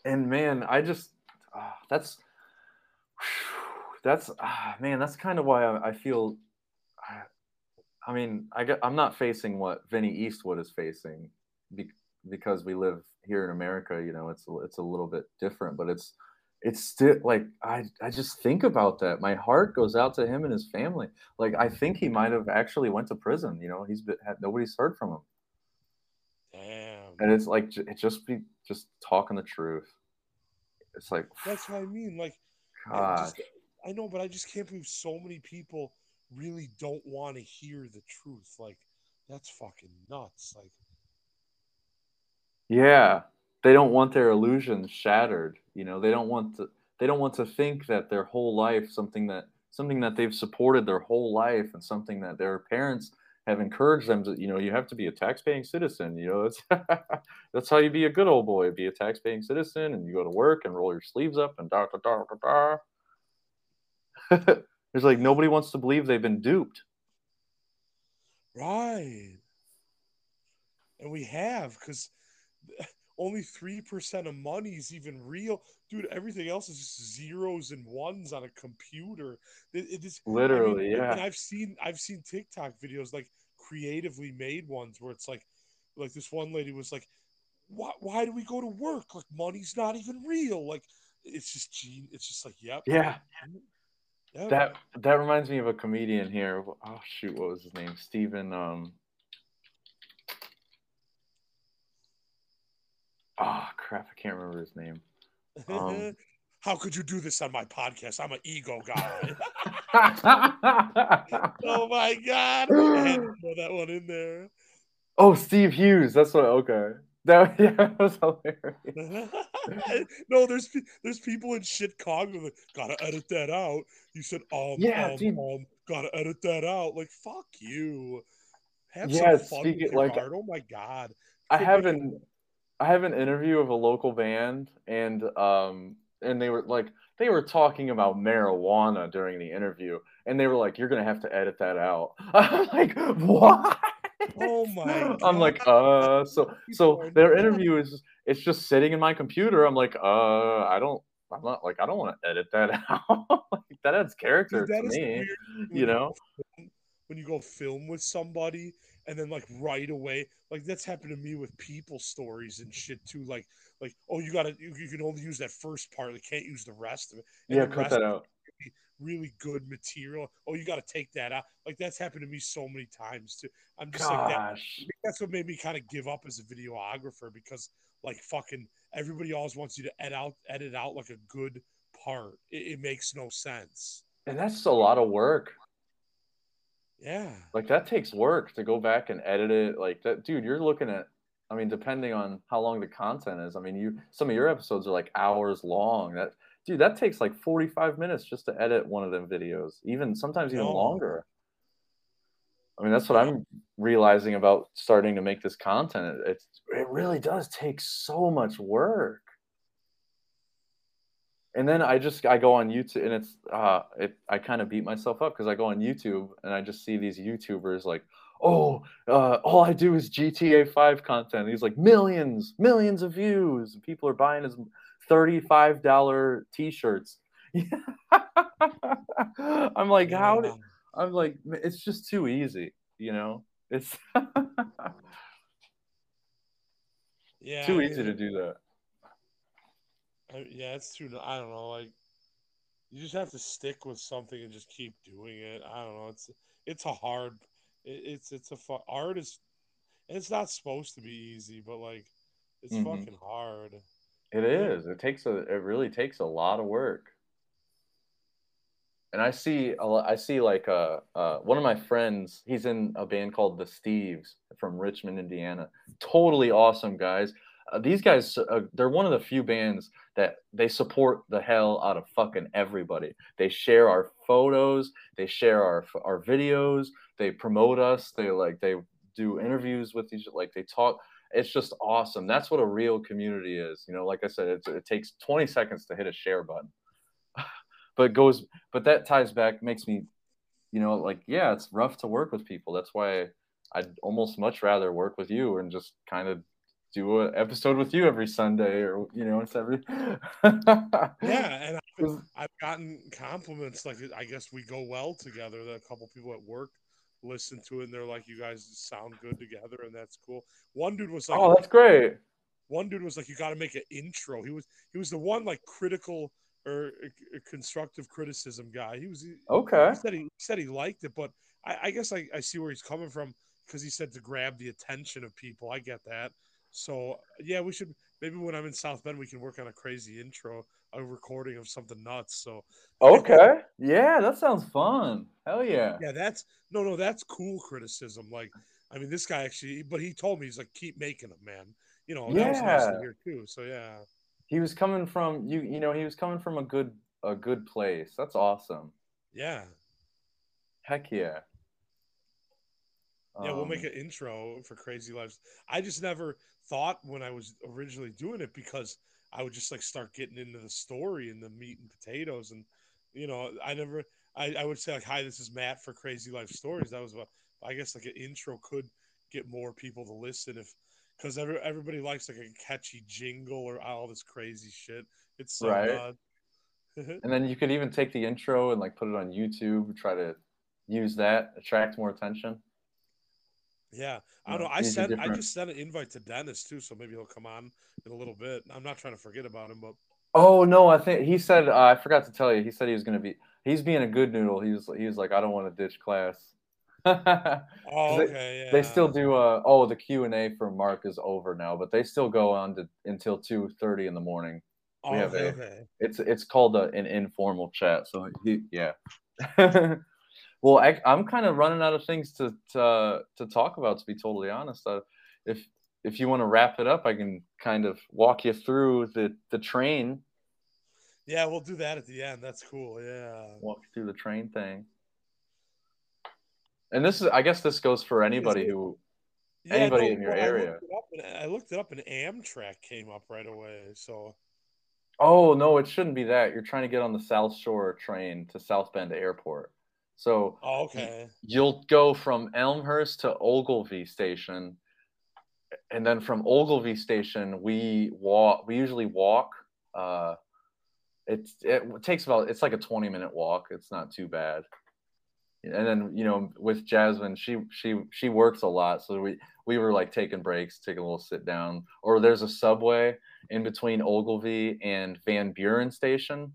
And man, I just uh, that's that's uh, man, that's kind of why I, I feel. I, I mean, I get, I'm not facing what Vinny Eastwood is facing be, because we live here in America. You know, it's it's a little bit different, but it's it's still like I, I just think about that my heart goes out to him and his family like i think he might have actually went to prison you know he's been had, nobody's heard from him damn. And it's like it just be just talking the truth. It's like that's what i mean like just, I know but i just can't believe so many people really don't want to hear the truth like that's fucking nuts like. Yeah. They don't want their illusions shattered you know? They don't want to they don't want to think that their whole life something that something that they've supported their whole life and something that their parents have encouraged them to you know you have to be a tax-paying citizen you know that's (laughs) that's how you be a good old boy be a tax-paying citizen and you go to work and roll your sleeves up and da da da da da (laughs) there's like nobody wants to believe they've been duped right and we have because (laughs) only 3% of money is even real. Dude, everything else is just zeros and ones on a computer. It, it is literally, I mean, yeah. And I've seen I've seen TikTok videos like creatively made ones where it's like like this one lady was like, Why why do we go to work? Like money's not even real. Like it's just gene it's just like, yep. Yeah. Yep. That that reminds me of a comedian here. Oh shoot, what was his name? Stephen um oh crap, I can't remember his name. (laughs) Um, How could you do this on my podcast? I'm an ego guy. (laughs) oh my god! I had to (gasps) throw that one in there. Oh, Steve Hughes. That's what. Okay. That (laughs) yeah, that was hilarious. (laughs) no, there's there's people in shit Chicago that gotta edit that out. You said um Yeah, um, dude. um gotta edit that out. Like fuck you. Have Yeah, some fun speaking- like- art. Oh my god. I have an I have an interview of a local band and um and they were like they were talking about marijuana during the interview and they were like you're gonna have to edit that out. (laughs) I'm like what? Oh my (laughs) I'm like uh so (laughs) so their interview is it's just sitting in my computer. I'm like uh I don't I'm not like I don't want to edit that out. like, that adds character that to me. You know? when you go film with somebody and then like right away like that's happened to me with people stories and shit too like like oh you gotta you, you can only use that first part. You can't use the rest of it. And Yeah, cut that out. really good material. Oh you gotta take that out. Like that's happened to me so many times too. I'm just like that. That's what made me kind of give up as a videographer because like fucking everybody always wants you to edit out edit out like a good part. It, it makes no sense. And that's a lot of work. yeah. Like that takes work to go back and edit it. Like that dude you're looking at i mean depending on how long the content is i mean you some of your episodes are like hours long. That dude that takes like 45 minutes just to edit one of them videos even sometimes even longer. I mean that's what i'm realizing about starting to make this content. It, it's it really does take so much work. And then I just I go on YouTube and it's uh it I kind of beat myself up because I go on YouTube and I just see these YouTubers like oh uh, all I do is GTA 5 content. He's like millions millions of views. People are buying his thirty five dollar T-shirts. (laughs) I'm like how did, I'm like it's just too easy, you know. It's (laughs) yeah too I easy mean, to do that. I, yeah, it's too. I don't know. Like, you just have to stick with something and just keep doing it. I don't know. It's it's a hard. It, it's it's a fu- art is. It's not supposed to be easy, but like, it's Mhm. fucking hard. It is. It takes a. It really takes a lot of work. And I see. I see like uh, uh, one of my friends. He's in a band called the Steves from Richmond, Indiana. Totally awesome guys. Uh, these guys, uh, they're one of the few bands that they support the hell out of fucking everybody. They share our photos. They share our our videos. They promote us. They like they do interviews with each. Like they talk it's just awesome. That's what a real community is. You know, like I said, it takes 20 seconds to hit a share button, (laughs) but goes, but that ties back, makes me, you know, like, yeah, it's rough to work with people. That's why I'd almost much rather work with you and just kind of do an episode with you every Sunday or, you know, it's every, (laughs) Yeah, and I've, I've gotten compliments. Like, I guess we go well together. That a couple people at work listen to it and they're like, "You guys sound good together," and that's cool. One dude was like, oh, that's great. one dude was like, "You got to make an intro." He was he was the one like critical or uh, constructive criticism guy. He was Okay. he said he said he liked it, but I, I guess I, I see where he's coming from because he said to grab the attention of people. I get that. So yeah, we should maybe when I'm in South Bend we can work on a crazy intro, a recording of something nuts. So Okay. Yeah, that sounds fun. Hell yeah. yeah, that's no no that's cool criticism. Like I mean this guy actually, but he told me he's like keep making them, man. You know that was nice to Yeah. hear too. So yeah. He was coming from you, you know, he was coming from a good, a good place. That's awesome. Yeah. Heck yeah. Yeah, we'll make Um, an intro for Crazy Lives. I just never thought when I was originally doing it because I would just like start getting into the story and the meat and potatoes, and you know, I never, I, I would say like, "Hi, this is Matt for Crazy Life Stories." That was what I guess like an intro could get more people to listen if because every, everybody likes like a catchy jingle or all this crazy shit. It's so Right. (laughs) And then you could even take the intro and like put it on YouTube, try to use that, attract more attention. Yeah, I don't know. I sent I just sent an invite to Dennis too, so maybe he'll come on in a little bit. I'm not trying to forget about him, but Oh no, I think he said uh, I forgot to tell you. He said he was gonna be. He's being a good noodle. He was. He was like, I don't want to ditch class. (laughs) oh, they- okay, yeah. They still do. Uh, oh, the Q and A for Mark is over now, but they still go on to until two thirty in the morning. Oh, we have okay, a- okay. It's it's called a, an informal chat. So he yeah. (laughs) Well, I, am kind of running out of things to to, to talk about. To be totally honest, uh, if if you want to wrap it up, I can kind of walk you through the the train. Yeah, we'll do that at the end. That's cool. Yeah, walk through the train thing. And this is, I guess, this goes for anybody who, yeah, anybody no, in your area. I looked, it up and Amtrak came up right away. So. Oh no, it shouldn't be that. You're trying to get on the South Shore train to South Bend Airport. So oh, okay, you'll go from Elmhurst to Ogilvie Station, and then from Ogilvie Station we walk. We usually walk. Uh, it's it takes about it's like a 20 minute walk. It's not too bad. And then you know with Jasmine, she she she works a lot, so we we were like taking breaks, taking a little sit down. Or there's a subway in between Ogilvie and Van Buren Station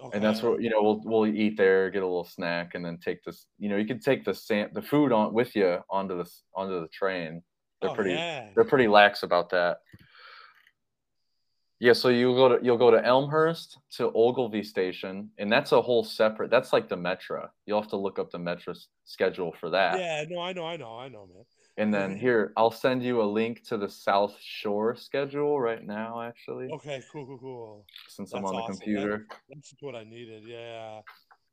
Okay. And that's what you know. We'll we'll eat there, get a little snack, and then take this. You know, you can take the sam- the food on with you onto the onto the train. They're oh, pretty yeah. they're pretty lax about that. Yeah, so you go to you'll go to Elmhurst to Ogilvie Station, and that's a whole separate. That's like the Metra. You'll have to look up the Metra schedule for that. Yeah, no, I know, I know, I know, man. And then here, I'll send you a link to the South Shore schedule right now, actually. Okay, cool, cool, cool. Since that's I'm on awesome. the computer. That, that's what I needed, yeah.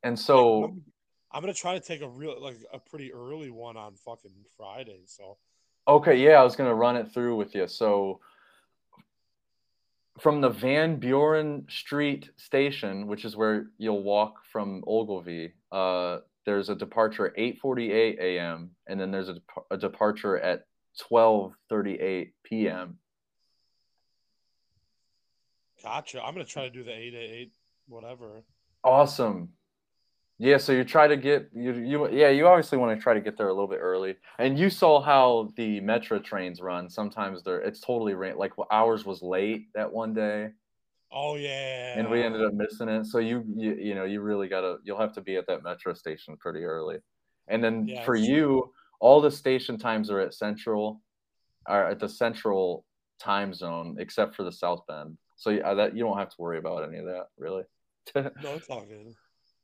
And so I'm, I'm, gonna try to take a real like a pretty early one on fucking Friday. So Okay, yeah, I was gonna run it through with you. So from the Van Buren Street station, which is where you'll walk from Ogilvie, uh, there's a departure at 8:48 a.m. and then there's a, a departure at 12:38 p.m. Gotcha. I'm gonna try to do the eight eight whatever. Awesome. Yeah, so you try to get you you yeah you obviously want to try to get there a little bit early. And you saw how the metro trains run. Sometimes they're it's totally like ours was late that one day. Oh yeah. And we ended up missing it. So you you, you know, you really got to you'll have to be at that metro station pretty early. And then yeah, for you, true. all the station times are at central are at the central time zone except for the South Bend. So yeah, that you don't have to worry about any of that really. (laughs) no, it's all good.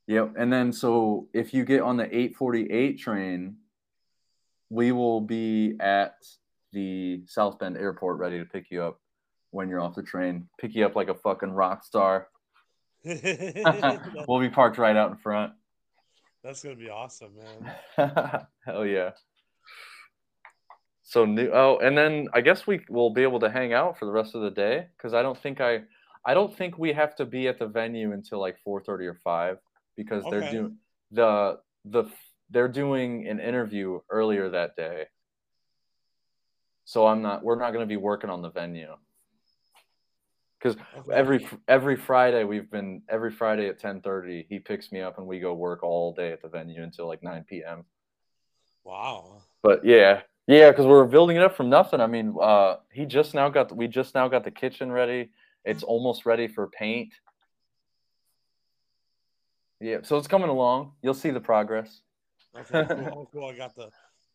Yep. And then so if you get on the 848 train, we will be at the South Bend airport ready to pick you up when you're off the train, pick you up like a fucking rock star. (laughs) we'll be parked right out in front. That's gonna be awesome, man. (laughs) Hell yeah. So new. Oh, and then I guess we will be able to hang out for the rest of the day because I don't think I, I don't think we have to be at the venue until like four thirty or five because okay. they're doing the the they're doing an interview earlier that day. So I'm not. We're not going to be working on the venue because every every Friday we've been every Friday at ten thirty he picks me up and we go work all day at the venue until like nine p.m. Wow. But yeah, yeah, because we're building it up from nothing. I mean, uh, he just now got the, we just now got the kitchen ready. It's almost ready for paint. Yeah, so it's coming along. You'll see the progress. Okay, cool. (laughs) cool. I got the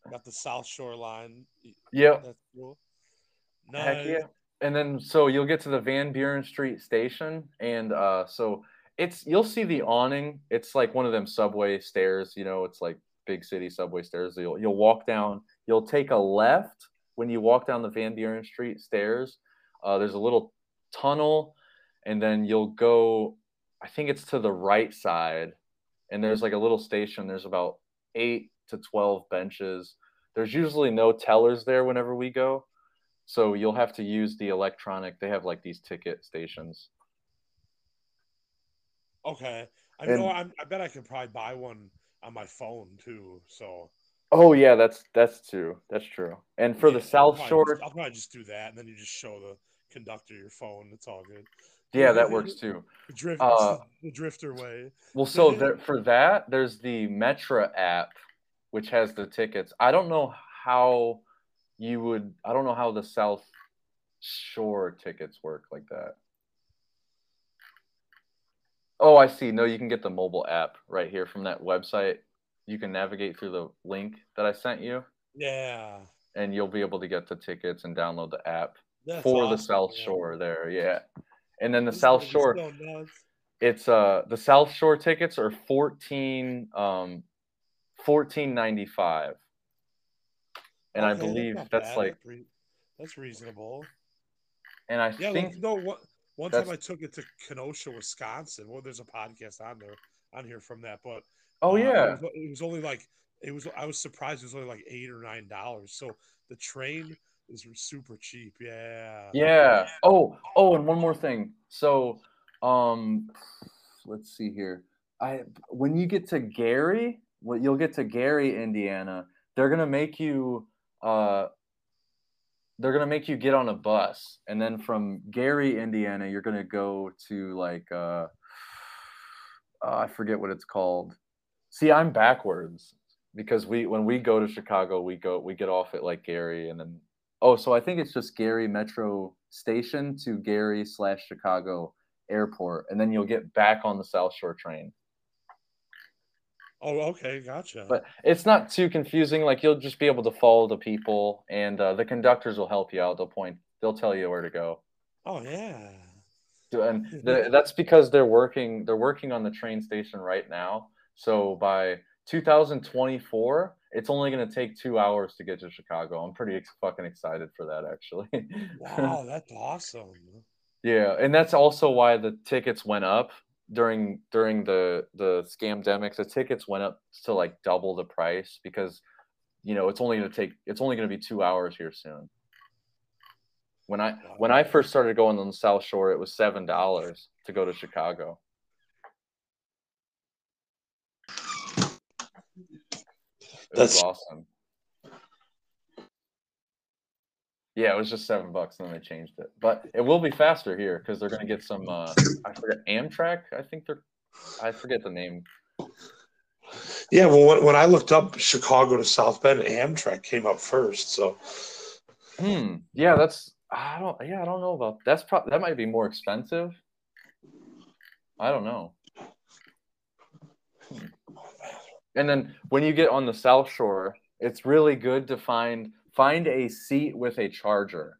got the South Shore line. Yeah. That's cool. Nice. Heck yeah and then so you'll get to the Van Buren Street station, and uh, so it's you'll see the awning. It's like one of them subway stairs, you know. It's like big city subway stairs. You'll you'll walk down. You'll take a left when you walk down the Van Buren Street stairs. Uh, there's a little tunnel, and then you'll go. I think it's to the right side, and there's like a little station. There's about eight to twelve benches. There's usually no tellers there whenever we go so you'll have to use the electronic. They have like these ticket stations. Okay, I know. I, I bet I could probably buy one on my phone too. So. Oh yeah, that's that's true. That's true. And for yeah, the South I'll Shore, just, I'll probably just do that, and then you just show the conductor your phone. It's all good. Yeah, that works too. the, drift, uh, the drifter way. well, so (laughs) there, for that, there's the Metra app, which has the tickets. I don't know how you would I don't know how the South Shore tickets work like that. Oh, I see. No, you can get the mobile app right here from that website. You can navigate through the link that I sent you. Yeah. And you'll be able to get the tickets and download the app That's for awesome, the South man. Shore there. Yeah. And then the this South Shore it's uh the South Shore tickets are 14 um 14.95 and okay, I believe that's, that's like that's reasonable. And I yeah, think no one. one time I took it to Kenosha, Wisconsin. Well, there's a podcast on there on here from that, but oh uh, yeah, it was, it was only like it was. I was surprised it was only like eight or nine dollars. So the train is super cheap. Yeah. Yeah. Oh, oh, and one more thing. So, um, let's see here. I when you get to Gary, what you'll get to Gary, Indiana, they're gonna make you uh they're gonna make you get on a bus, and then from Gary, Indiana, you're gonna go to like uh, uh I forget what it's called. See, I'm backwards because we when we go to Chicago, we go we get off at like Gary, and then Oh, so I think it's just Gary Metro Station to Gary slash Chicago Airport, and then you'll get back on the South Shore train. Oh, okay, gotcha. But it's not too confusing. Like you'll just be able to follow the people, and uh, the conductors will help you out. They'll point. They'll tell you where to go. oh yeah. And the, that's because they're working. They're working on the train station right now. So by 2024, it's only going to take two hours to get to Chicago. I'm pretty ex- fucking excited for that, actually. (laughs) Wow, that's awesome. Yeah, and that's also why the tickets went up during during the the scamdemics. The tickets went up to like double the price because you know it's only going to take it's only going to be two hours here soon. When I when I first started going on the South Shore, it was seven dollars to go to Chicago. That's- awesome. Yeah, it was just seven bucks, and then they changed it. But it will be faster here because they're gonna get some. Uh, I forget Amtrak. I think they're. I forget the name. Yeah, well, when, when I looked up Chicago to South Bend, Amtrak came up first. So Hmm. Yeah, that's. I don't. Yeah, I don't know about. That's probably that might be more expensive. I don't know. Hmm. And then when you get on the South Shore, it's really good to find find a seat with a charger.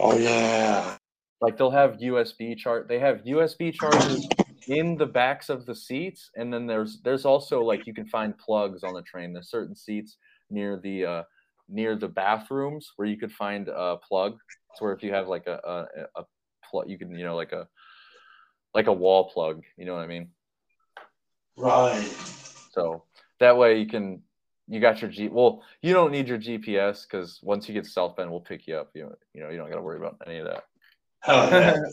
oh yeah, like they'll have USB chart. They have USB chargers in the backs of the seats, and then there's there's also like you can find plugs on the train. There's certain seats near the uh, near the bathrooms where you could find a plug. So where if you have like a a, a plug, you can you know like a like a wall plug. You know what I mean? right. So that way you can you got your G. Well, you don't need your GPS because once you get to South Bend, we'll pick you up. You know, you know you don't got to worry about any of that. Hell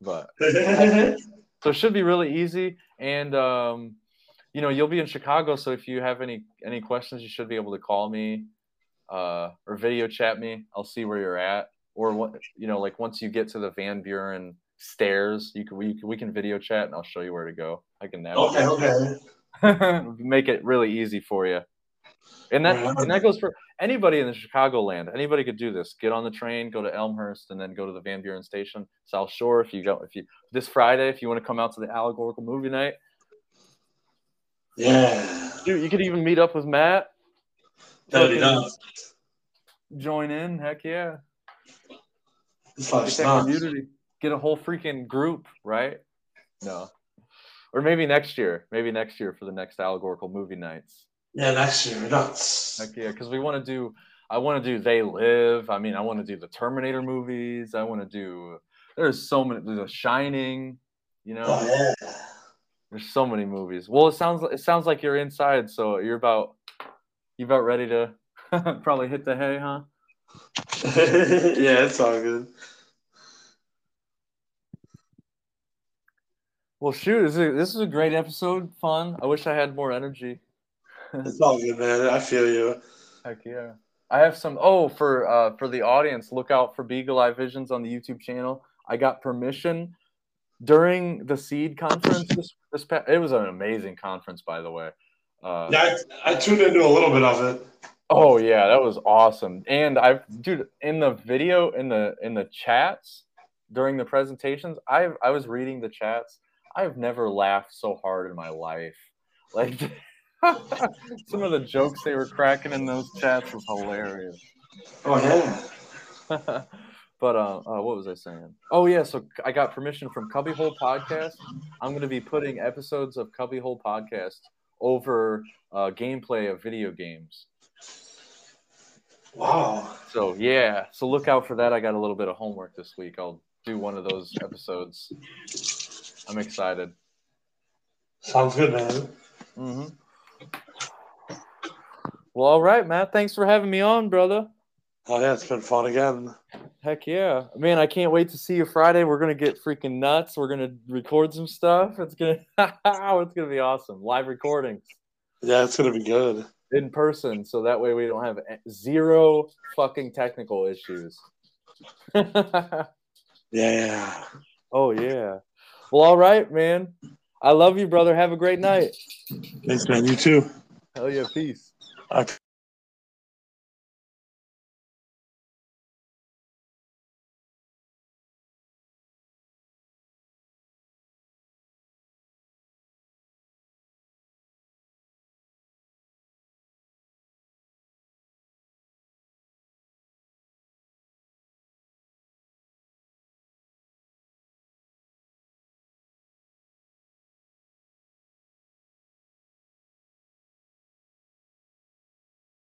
But (laughs) so it should be really easy and um, you know you'll be in chicago so if you have any any questions you should be able to call me uh, or video chat me i'll see where you're at or what you know like once you get to the van buren stairs you can we, we can video chat and i'll show you where to go i can okay, okay. (laughs) make it really easy for you and that and that goes for anybody in the chicago land anybody could do this. Get on the train go to elmhurst and then go to the van buren station south shore if you go if you this friday if you want to come out to the allegorical movie night. Yeah. Dude, you could even meet up with matt. That'd be Fucking join in heck yeah. It's community. Get a whole freaking group right? No. Or maybe next year. Maybe next year for the next allegorical movie nights Yeah, next year, That's Heck yeah, because we want to do. I want to do They Live. I mean, I want to do the Terminator movies. I want to do. There's so many. The Shining. You know, Oh yeah. there's so many movies. Well, it sounds it sounds like you're inside, so you're about you about ready to (laughs) probably hit the hay, huh? (laughs) yeah, it's all good. Well, shoot, this is a, this is a great episode. Fun. I wish I had more energy. It's (laughs) all good, man. I feel you. Heck yeah. I have some oh for uh for the audience, look out for Beagle Eye Visions on the YouTube channel. I got permission during the seed conference this this it was an amazing conference by the way. Uh Yeah, I, I tuned into a little bit of it. oh yeah, that was awesome. And I dude in the video in the in the chats during the presentations, I I was reading the chats. I've never laughed so hard in my life. Like (laughs) some of the jokes they were cracking in those chats was hilarious. Oh yeah. (laughs) but uh, uh, what was I saying? Oh yeah, so I got permission from Cubbyhole Podcast. I'm going to be putting episodes of Cubbyhole Podcast over uh, gameplay of video games. Wow. So yeah, so look out for that. I got a little bit of homework this week. I'll do one of those episodes. I'm excited. Sounds good, man. hmm Well, all right, Matt. Thanks for having me on, brother. Oh yeah, it's been fun again. Heck yeah, man! I can't wait to see you Friday. We're gonna get freaking nuts. We're gonna record some stuff. It's gonna, (laughs) it's gonna be awesome. Live recordings Yeah, it's gonna be good. in person, so that way we don't have zero fucking technical issues. (laughs) Yeah, yeah. oh yeah. Well, all right, man. I love you, brother. Have a great night. Thanks, man. You too. Hell yeah, peace. I